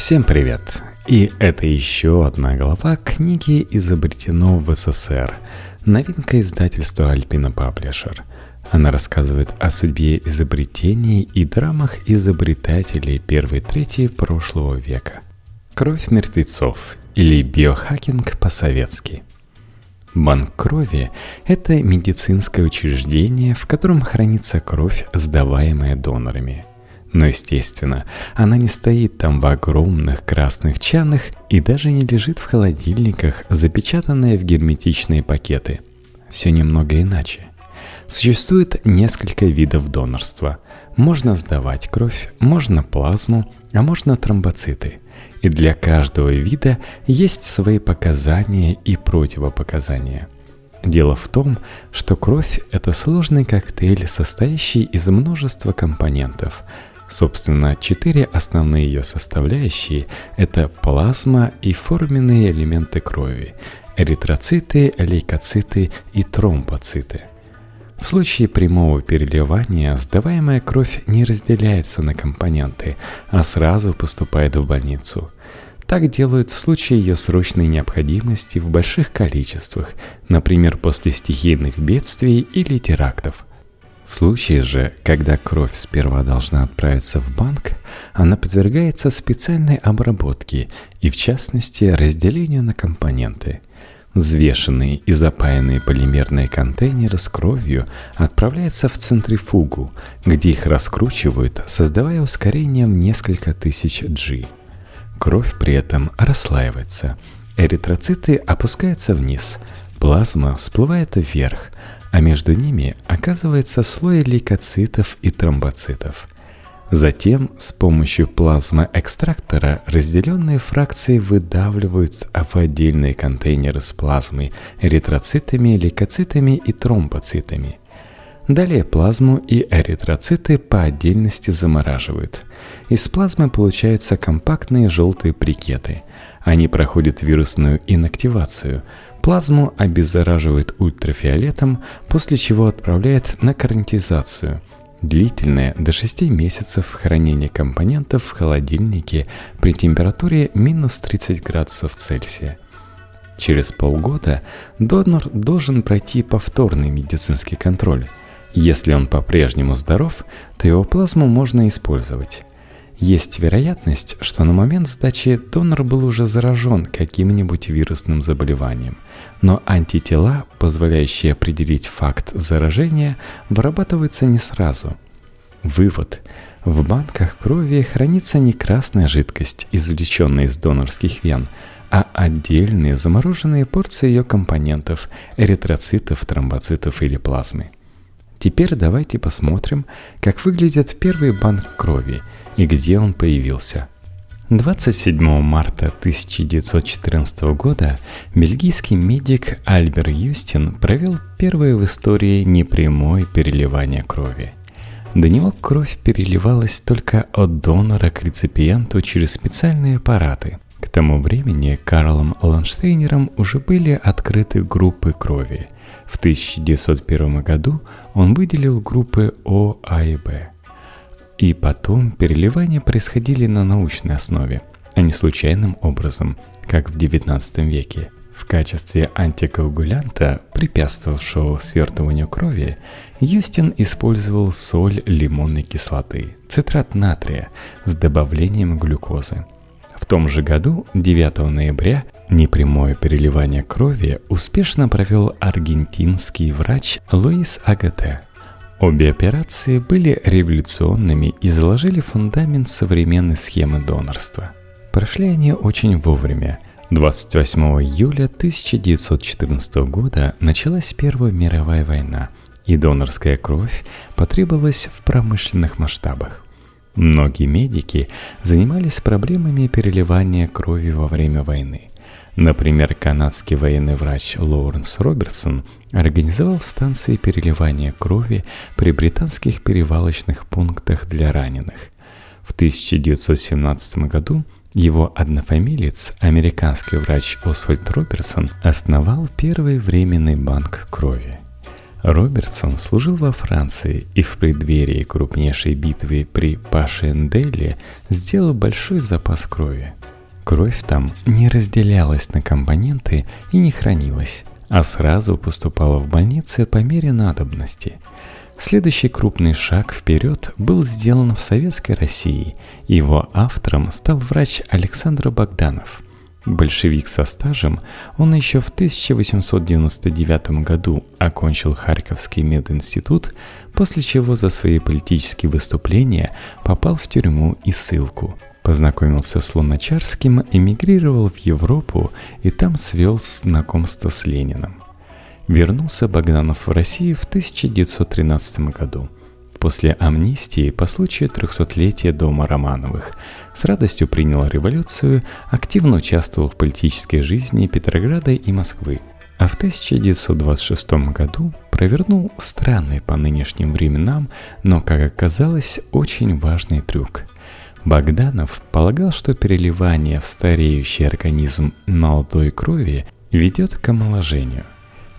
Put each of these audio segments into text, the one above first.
Всем привет! И это еще одна глава книги «Изобретено в СССР». Новинка издательства Альпина Паблишер. Она рассказывает о судьбе изобретений и драмах изобретателей первой трети прошлого века. Кровь мертвецов или биохакинг по-советски. Банк крови – это медицинское учреждение, в котором хранится кровь, сдаваемая донорами – но, естественно, она не стоит там в огромных красных чанах и даже не лежит в холодильниках, запечатанная в герметичные пакеты. Все немного иначе. Существует несколько видов донорства. Можно сдавать кровь, можно плазму, а можно тромбоциты. И для каждого вида есть свои показания и противопоказания. Дело в том, что кровь – это сложный коктейль, состоящий из множества компонентов – Собственно, четыре основные ее составляющие – это плазма и форменные элементы крови – эритроциты, лейкоциты и тромбоциты. В случае прямого переливания сдаваемая кровь не разделяется на компоненты, а сразу поступает в больницу. Так делают в случае ее срочной необходимости в больших количествах, например, после стихийных бедствий или терактов – в случае же, когда кровь сперва должна отправиться в банк, она подвергается специальной обработке и, в частности, разделению на компоненты. Взвешенные и запаянные полимерные контейнеры с кровью отправляются в центрифугу, где их раскручивают, создавая ускорение в несколько тысяч G. Кровь при этом расслаивается. Эритроциты опускаются вниз, плазма всплывает вверх, а между ними оказывается слой лейкоцитов и тромбоцитов. Затем с помощью плазмоэкстрактора разделенные фракции выдавливаются в отдельные контейнеры с плазмой, эритроцитами, лейкоцитами и тромбоцитами. Далее плазму и эритроциты по отдельности замораживают. Из плазмы получаются компактные желтые брикеты. Они проходят вирусную инактивацию – Плазму обеззараживает ультрафиолетом, после чего отправляет на карантизацию. Длительное до 6 месяцев хранение компонентов в холодильнике при температуре минус 30 градусов Цельсия. Через полгода донор должен пройти повторный медицинский контроль. Если он по-прежнему здоров, то его плазму можно использовать. Есть вероятность, что на момент сдачи донор был уже заражен каким-нибудь вирусным заболеванием, но антитела, позволяющие определить факт заражения, вырабатываются не сразу. Вывод. В банках крови хранится не красная жидкость, извлеченная из донорских вен, а отдельные замороженные порции ее компонентов – эритроцитов, тромбоцитов или плазмы. Теперь давайте посмотрим, как выглядит первый банк крови – и где он появился. 27 марта 1914 года бельгийский медик Альбер Юстин провел первое в истории непрямое переливание крови. До него кровь переливалась только от донора к реципиенту через специальные аппараты. К тому времени Карлом Ланштейнером уже были открыты группы крови. В 1901 году он выделил группы О, А и Б. И потом переливания происходили на научной основе, а не случайным образом, как в XIX веке. В качестве антикоагулянта, препятствовавшего свертыванию крови, Юстин использовал соль лимонной кислоты, цитрат натрия с добавлением глюкозы. Том же году, 9 ноября, непрямое переливание крови успешно провел аргентинский врач Луис Агате – Обе операции были революционными и заложили фундамент современной схемы донорства. Прошли они очень вовремя. 28 июля 1914 года началась Первая мировая война, и донорская кровь потребовалась в промышленных масштабах. Многие медики занимались проблемами переливания крови во время войны. Например, канадский военный врач Лоуренс Робертсон организовал станции переливания крови при британских перевалочных пунктах для раненых. В 1917 году его однофамилец, американский врач Освальд Робертсон, основал первый временный банк крови. Робертсон служил во Франции и в преддверии крупнейшей битвы при Пашенделе сделал большой запас крови. Кровь там не разделялась на компоненты и не хранилась, а сразу поступала в больницы по мере надобности. Следующий крупный шаг вперед был сделан в Советской России. Его автором стал врач Александр Богданов – Большевик со стажем, он еще в 1899 году окончил Харьковский мединститут, после чего за свои политические выступления попал в тюрьму и ссылку. Познакомился с Луначарским, эмигрировал в Европу и там свел знакомство с Лениным. Вернулся Богданов в Россию в 1913 году – После амнистии по случаю трехсотлетия дома Романовых с радостью принял революцию, активно участвовал в политической жизни Петрограда и Москвы, а в 1926 году провернул странный по нынешним временам, но, как оказалось, очень важный трюк. Богданов полагал, что переливание в стареющий организм молодой крови ведет к омоложению.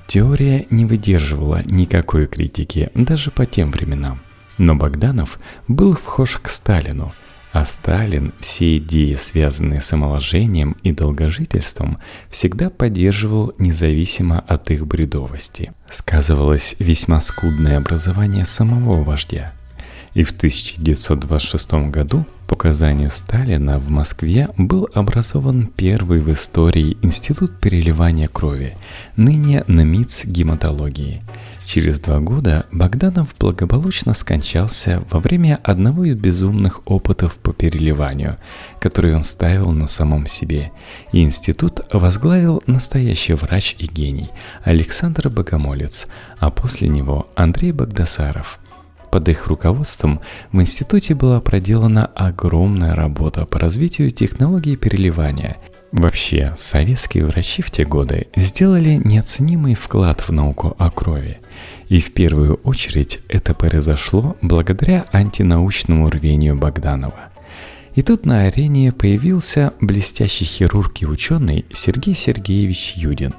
Теория не выдерживала никакой критики даже по тем временам – но Богданов был вхож к Сталину, а Сталин все идеи, связанные с омоложением и долгожительством, всегда поддерживал независимо от их бредовости. Сказывалось весьма скудное образование самого вождя – и в 1926 году по указанию Сталина в Москве был образован первый в истории Институт переливания крови, ныне НМИЦ гематологии. Через два года Богданов благополучно скончался во время одного из безумных опытов по переливанию, который он ставил на самом себе, и институт возглавил настоящий врач и гений Александр Богомолец, а после него Андрей Богдасаров – под их руководством в институте была проделана огромная работа по развитию технологий переливания. Вообще, советские врачи в те годы сделали неоценимый вклад в науку о крови. И в первую очередь это произошло благодаря антинаучному рвению Богданова. И тут на арене появился блестящий хирург и ученый Сергей Сергеевич Юдин.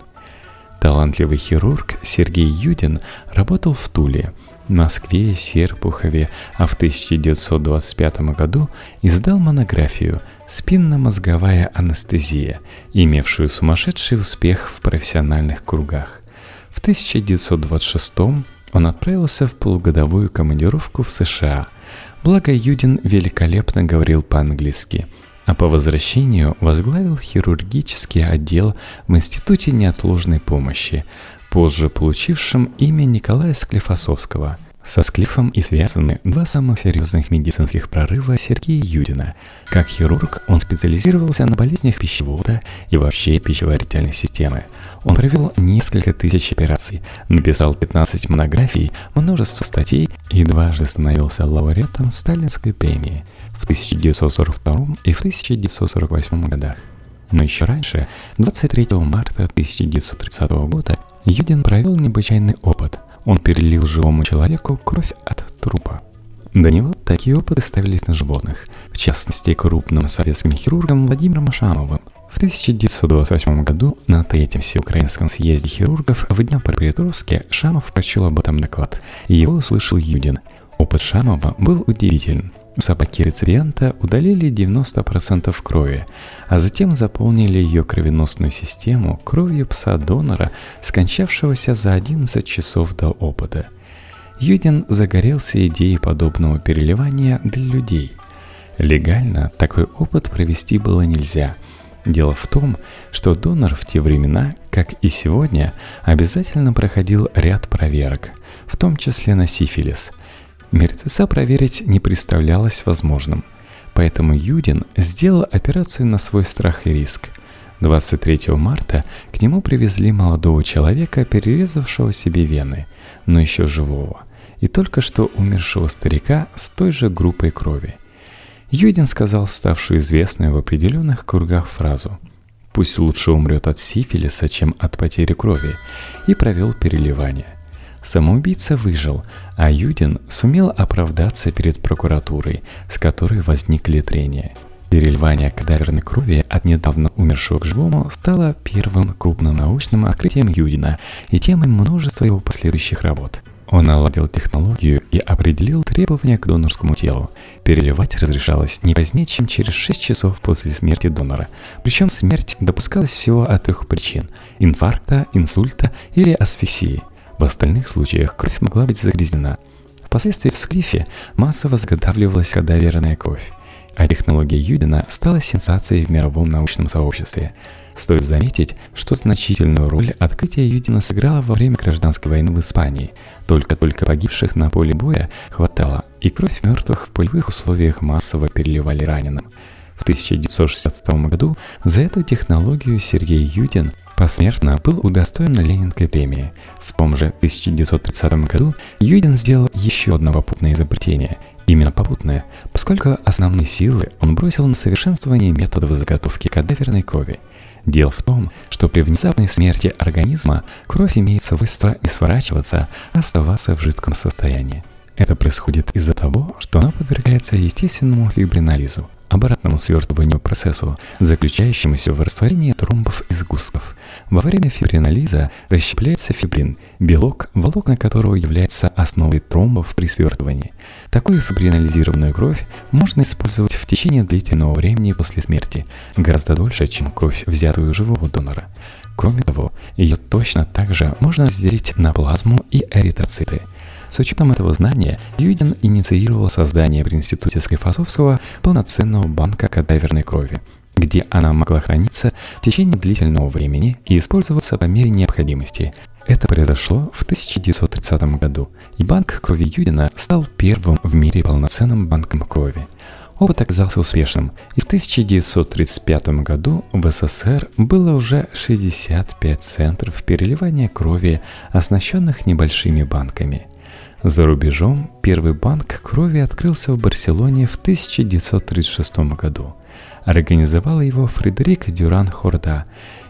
Талантливый хирург Сергей Юдин работал в Туле – Москве, Серпухове, а в 1925 году издал монографию «Спинномозговая анестезия», имевшую сумасшедший успех в профессиональных кругах. В 1926 он отправился в полугодовую командировку в США. Благо Юдин великолепно говорил по-английски – а по возвращению возглавил хирургический отдел в Институте неотложной помощи, позже получившим имя Николая Склифосовского. Со Склифом и связаны два самых серьезных медицинских прорыва Сергея Юдина. Как хирург он специализировался на болезнях пищевода и вообще пищеварительной системы. Он провел несколько тысяч операций, написал 15 монографий, множество статей и дважды становился лауреатом Сталинской премии в 1942 и в 1948 годах. Но еще раньше, 23 марта 1930 года, Юдин провел необычайный опыт. Он перелил живому человеку кровь от трупа. До него такие опыты ставились на животных, в частности крупным советским хирургом Владимиром Шамовым. В 1928 году на Третьем Всеукраинском съезде хирургов в Днепропетровске Шамов прочел об этом доклад. Его услышал Юдин. Опыт Шамова был удивителен – Собаки реципиента удалили 90% крови, а затем заполнили ее кровеносную систему кровью пса-донора, скончавшегося за 11 часов до опыта. Юдин загорелся идеей подобного переливания для людей. Легально такой опыт провести было нельзя. Дело в том, что донор в те времена, как и сегодня, обязательно проходил ряд проверок, в том числе на сифилис – Мертвеца проверить не представлялось возможным, поэтому Юдин сделал операцию на свой страх и риск. 23 марта к нему привезли молодого человека, перерезавшего себе вены, но еще живого, и только что умершего старика с той же группой крови. Юдин сказал ставшую известную в определенных кругах фразу «Пусть лучше умрет от сифилиса, чем от потери крови», и провел переливание – Самоубийца выжил, а Юдин сумел оправдаться перед прокуратурой, с которой возникли трения. Переливание кадаверной крови от недавно умершего к живому стало первым крупным научным открытием Юдина и темой множества его последующих работ. Он наладил технологию и определил требования к донорскому телу. Переливать разрешалось не позднее, чем через 6 часов после смерти донора. Причем смерть допускалась всего от трех причин – инфаркта, инсульта или асфиксии. В остальных случаях кровь могла быть загрязнена. Впоследствии в склифе массово заготавливалась кадаверная кровь а технология Юдина стала сенсацией в мировом научном сообществе. Стоит заметить, что значительную роль открытие Юдина сыграло во время гражданской войны в Испании. Только-только погибших на поле боя хватало, и кровь мертвых в полевых условиях массово переливали раненым. В 1962 году за эту технологию Сергей Юдин посмертно был удостоен Ленинской премии. В том же 1930 году Юдин сделал еще одно попутное изобретение – Именно попутное, поскольку основные силы он бросил на совершенствование методов заготовки кадаверной крови. Дело в том, что при внезапной смерти организма кровь имеет свойство не сворачиваться, а оставаться в жидком состоянии. Это происходит из-за того, что она подвергается естественному фибринолизу – обратному свертыванию процессу, заключающемуся в растворении тромбов и сгустков. Во время фибринолиза расщепляется фибрин, белок, волокна которого является основой тромбов при свертывании. Такую фибринолизированную кровь можно использовать в течение длительного времени после смерти, гораздо дольше, чем кровь, взятую у живого донора. Кроме того, ее точно так же можно разделить на плазму и эритроциты – с учетом этого знания, Юдин инициировал создание в Институте Склифосовского полноценного банка кадаверной крови, где она могла храниться в течение длительного времени и использоваться по мере необходимости. Это произошло в 1930 году, и банк крови Юдина стал первым в мире полноценным банком крови. Опыт оказался успешным, и в 1935 году в СССР было уже 65 центров переливания крови, оснащенных небольшими банками – за рубежом первый банк крови открылся в Барселоне в 1936 году. Организовал его Фредерик Дюран Хорда,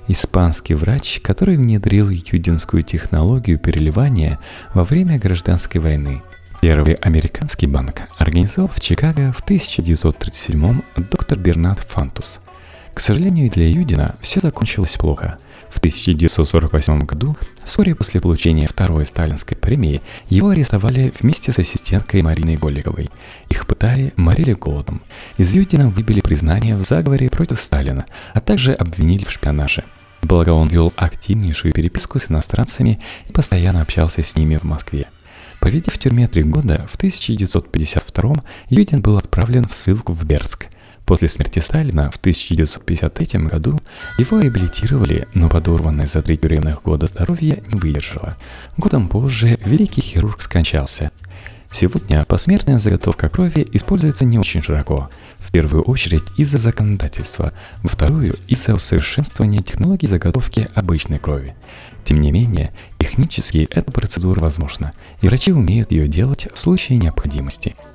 испанский врач, который внедрил юдинскую технологию переливания во время гражданской войны. Первый американский банк организовал в Чикаго в 1937 доктор Бернард Фантус. К сожалению, для Юдина все закончилось плохо – в 1948 году, вскоре после получения второй сталинской премии, его арестовали вместе с ассистенткой Мариной Голиковой. Их пытали, морили голодом. Из Юдина выбили признание в заговоре против Сталина, а также обвинили в шпионаже. Благо он вел активнейшую переписку с иностранцами и постоянно общался с ними в Москве. Проведя в тюрьме три года, в 1952 Юдин был отправлен в ссылку в Бердск – После смерти Сталина в 1953 году его реабилитировали, но подорванное за три тюремных года здоровье не выдержало. Годом позже великий хирург скончался. Сегодня посмертная заготовка крови используется не очень широко, в первую очередь из-за законодательства, во вторую – из-за усовершенствования технологий заготовки обычной крови. Тем не менее, технически эта процедура возможна, и врачи умеют ее делать в случае необходимости –